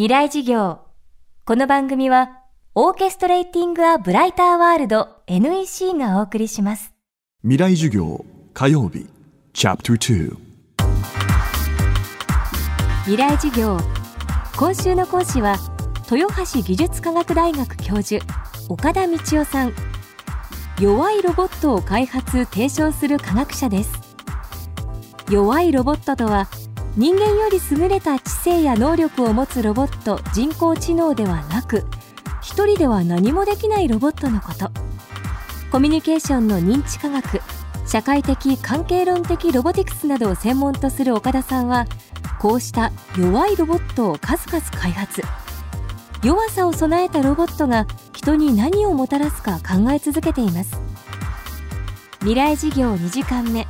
未来事業。この番組はオーケストレーティング・ア・ブライター・ワールド NEC がお送りします。未来授業火曜日チャプター未来事業。今週の講師は豊橋技術科学大学教授岡田道夫さん。弱いロボットを開発提唱する科学者です。弱いロボットとは人間より優れた知性や能力を持つロボット人工知能ではなく一人では何もできないロボットのこと。コミュニケーションの認知科学社会的関係論的ロボティクスなどを専門とする岡田さんはこうした弱いロボットを数々開発。弱さを備えたロボットが人に何をもたらすか考え続けています。未来事業2時間目。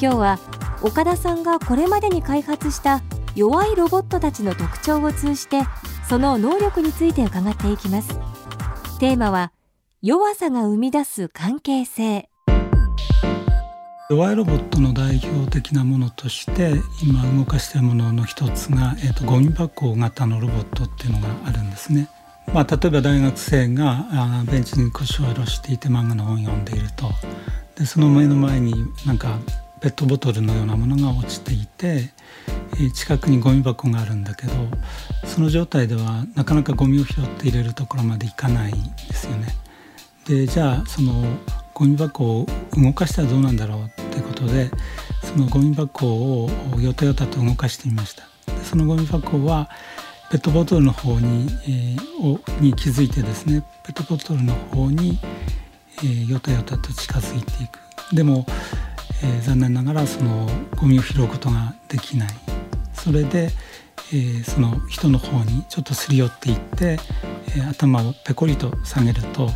今日は岡田さんがこれまでに開発した弱いロボットたちの特徴を通じてその能力について伺っていきます。テーマは弱さが生み出す関係性。弱いロボットの代表的なものとして今動かしているものの一つが、えーと、ゴミ箱型のロボットっていうのがあるんですね。まあ、例えば大学生があベンチに腰を下ろしていて漫画の本を読んでいると。でその目の前になんかペットボトルのようなものが落ちていて、近くにゴミ箱があるんだけどその状態ではなかなかゴミを拾って入れるところまでいかないんですよね。でじゃあそのゴミ箱を動かしたらどうなんだろうってことでそのゴミ箱をよたよたと動かしてみました。でそのゴミ箱はペットボトルの方に,、えー、に気づいてですねペットボトルの方に、えー、よたよたと近づいていく。でもえー、残念ながらそのゴミを拾うことができない。それで、えー、その人の方にちょっとすり寄っていって、えー、頭をペコリと下げると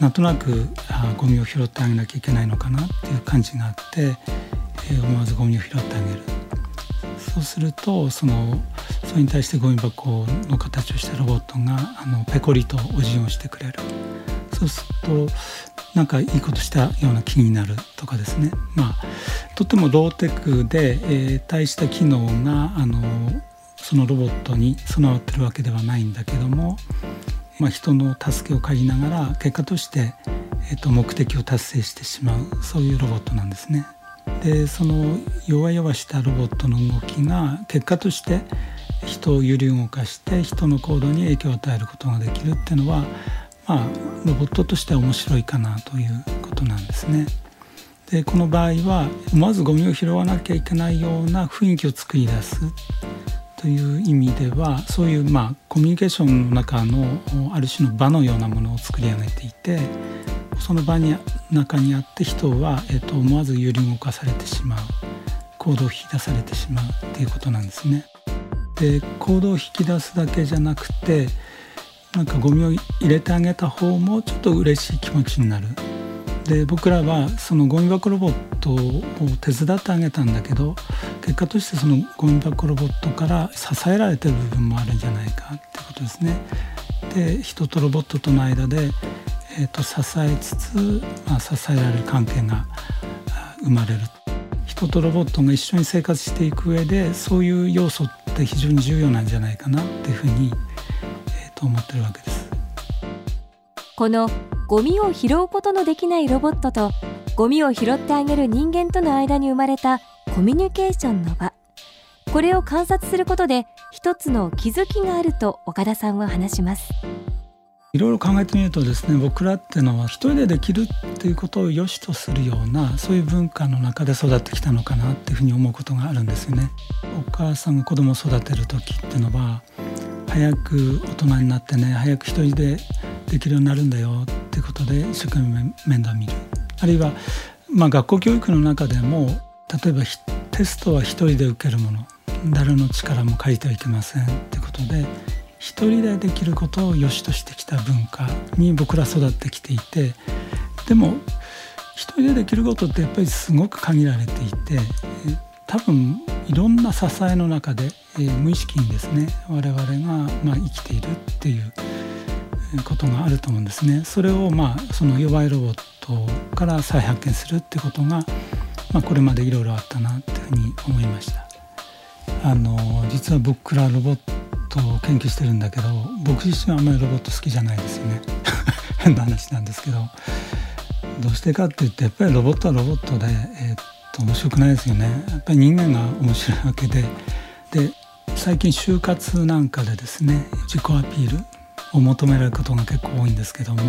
なんとなくあゴミを拾ってあげなきゃいけないのかなっていう感じがあって、えー、思わずゴミを拾ってあげる。そうするとそのそれに対してゴミ箱の形をしたロボットがあのペコリとお辞儀をしてくれる。そうするとなんかいいことしたような気になるとかですねまあとてもローテクで、えー、大した機能があのそのロボットに備わってるわけではないんだけども、まあ、人の助けを借りながら結果として、えー、と目的を達成してしまうそういうロボットなんですね。でその弱々したロボットの動きが結果として人を揺り動かして人の行動に影響を与えることができるっていうのはまあ、ロボットとしては面白いかなということなんですね。でこの場合はまずゴミを拾わなきゃいけないような雰囲気を作り出すという意味ではそういうまあコミュニケーションの中のある種の場のようなものを作り上げていてその場に中にあって人は、えー、と思わず揺り動かされてしまう行動を引き出されてしまうっていうことなんですね。で行動を引き出すだけじゃなくてなんかゴミを入れてあげた方もちょっと嬉しい気持ちになるで僕らはそのゴミ箱ロボットを手伝ってあげたんだけど結果としてそのゴミ箱ロボットから支えられてる部分もあるんじゃないかってことですね。で人とロボットとの間で、えー、と支えつつ、まあ、支えられる関係が生まれる人とロボットが一緒に生活していく上でそういう要素って非常に重要なんじゃないかなっていうふうにと思ってるわけです。このゴミを拾うことのできないロボットとゴミを拾ってあげる人間との間に生まれたコミュニケーションの場。これを観察することで一つの気づきがあると岡田さんは話します。いろいろ考えてみるとですね僕らってのは一人でできるっていうことを良しとするようなそういう文化の中で育ってきたのかなっていうふうに思うことがあるんですよね。お母さんが子供を育てる時っていうのは早く大人になってね早く一人でできるようになるんだよってことで一生懸命面倒見る。あるいは、まあ、学校教育の中でも例えばテストは一人で受けるもの誰の力も借りてはいけませんってことで一人でできることを良しとしてきた文化に僕ら育ってきていてでも一人でできることってやっぱりすごく限られていて多分いろんな支えの中で、えー、無意識にですね我々が、まあ、生きているっていうことがあると思うんですね。それを、まあ、その弱いロボットから再発見するってことが、まあ、これまでいろいろあったなっていうふうに思いました。あの実は僕らロボットを研究してるんだけど僕自身はあんまりロボット好きじゃないですよね 変な話なんですけどどうしてかって言ってやっぱりロボットはロボットで、えー、面白くないですよね。やっぱり人間が面白いわけで。で最近就活なんかでですね自己アピールを求められることが結構多いんですけども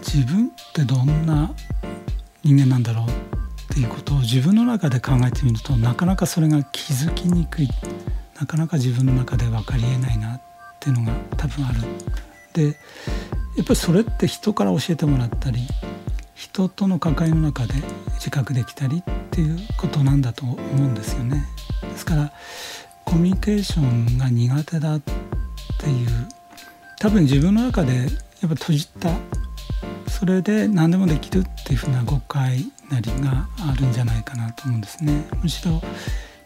自分ってどんな人間なんだろうっていうことを自分の中で考えてみるとなかなかそれが気づきにくい。なかなか自分の中で分かりえないなっていうのが多分ある。でやっぱりそれって人から教えてもらったり人との関わりの中で自覚できたりっていうことなんだと思うんですよね。ですからコミュニケーションが苦手だっていう多分自分の中でやっぱ閉じたそれで何でもできるっていうふうな誤解なりがあるんじゃないかなと思うんですね。むしろ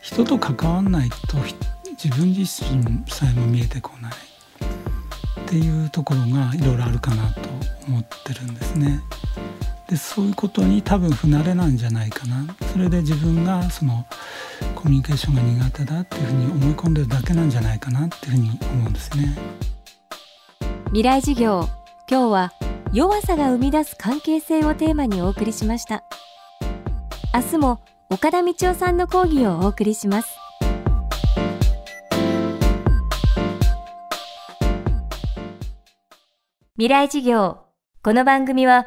人と関わんないと自分自身さえも見えてこないっていうところがいろいろあるかなと思ってるんですね。でそういうことに多分不慣れなんじゃないかな。それで自分がそのコミュニケーションが苦手だっていうふうに思い込んでるだけなんじゃないかなっていうふうに思うんですね。未来授業今日は弱さが生み出す関係性をテーマにお送りしました。明日も岡田道夫さんの講義をお送りします。未来授業この番組は